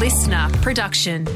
LiSTNR production.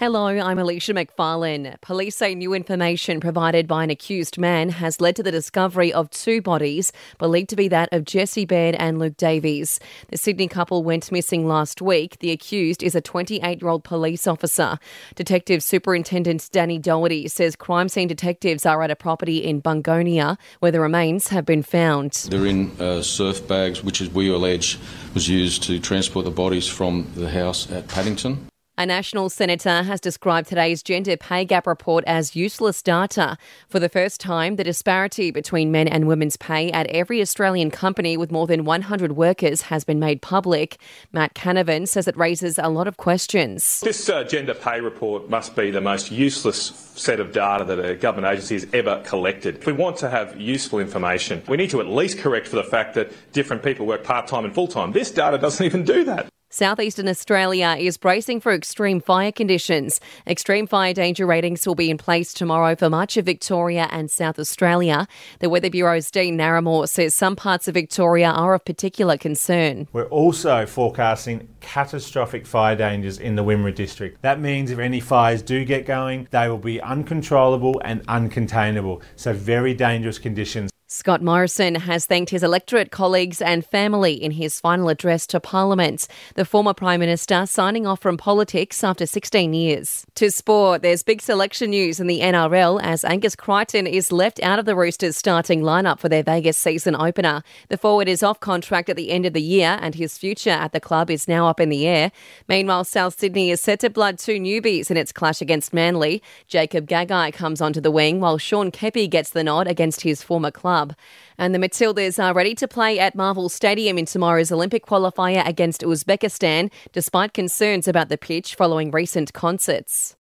Hello, I'm Alicia McFarlane. Police say new information provided by an accused man has led to the discovery of two bodies, believed to be that of Jesse Baird and Luke Davies. The Sydney couple went missing last week. The accused is a 28 year old police officer. Detective Superintendent Danny Doherty says crime scene detectives are at a property in Bungonia where the remains have been found. They're in uh, surf bags, which we allege was used to transport the bodies from the house at Paddington. A national senator has described today's gender pay gap report as useless data. For the first time, the disparity between men and women's pay at every Australian company with more than 100 workers has been made public. Matt Canavan says it raises a lot of questions. This uh, gender pay report must be the most useless set of data that a government agency has ever collected. If we want to have useful information, we need to at least correct for the fact that different people work part time and full time. This data doesn't even do that. Southeastern Australia is bracing for extreme fire conditions. Extreme fire danger ratings will be in place tomorrow for much of Victoria and South Australia. The Weather Bureau's Dean Narramore says some parts of Victoria are of particular concern. We're also forecasting catastrophic fire dangers in the Wimmera district. That means if any fires do get going, they will be uncontrollable and uncontainable. So, very dangerous conditions. Scott Morrison has thanked his electorate colleagues and family in his final address to Parliament. The former Prime Minister signing off from politics after 16 years. To sport, there's big selection news in the NRL as Angus Crichton is left out of the Roosters starting lineup for their Vegas season opener. The forward is off contract at the end of the year and his future at the club is now up in the air. Meanwhile, South Sydney is set to blood two newbies in its clash against Manly. Jacob Gagai comes onto the wing while Sean Keppie gets the nod against his former club. And the Matildas are ready to play at Marvel Stadium in tomorrow's Olympic qualifier against Uzbekistan, despite concerns about the pitch following recent concerts.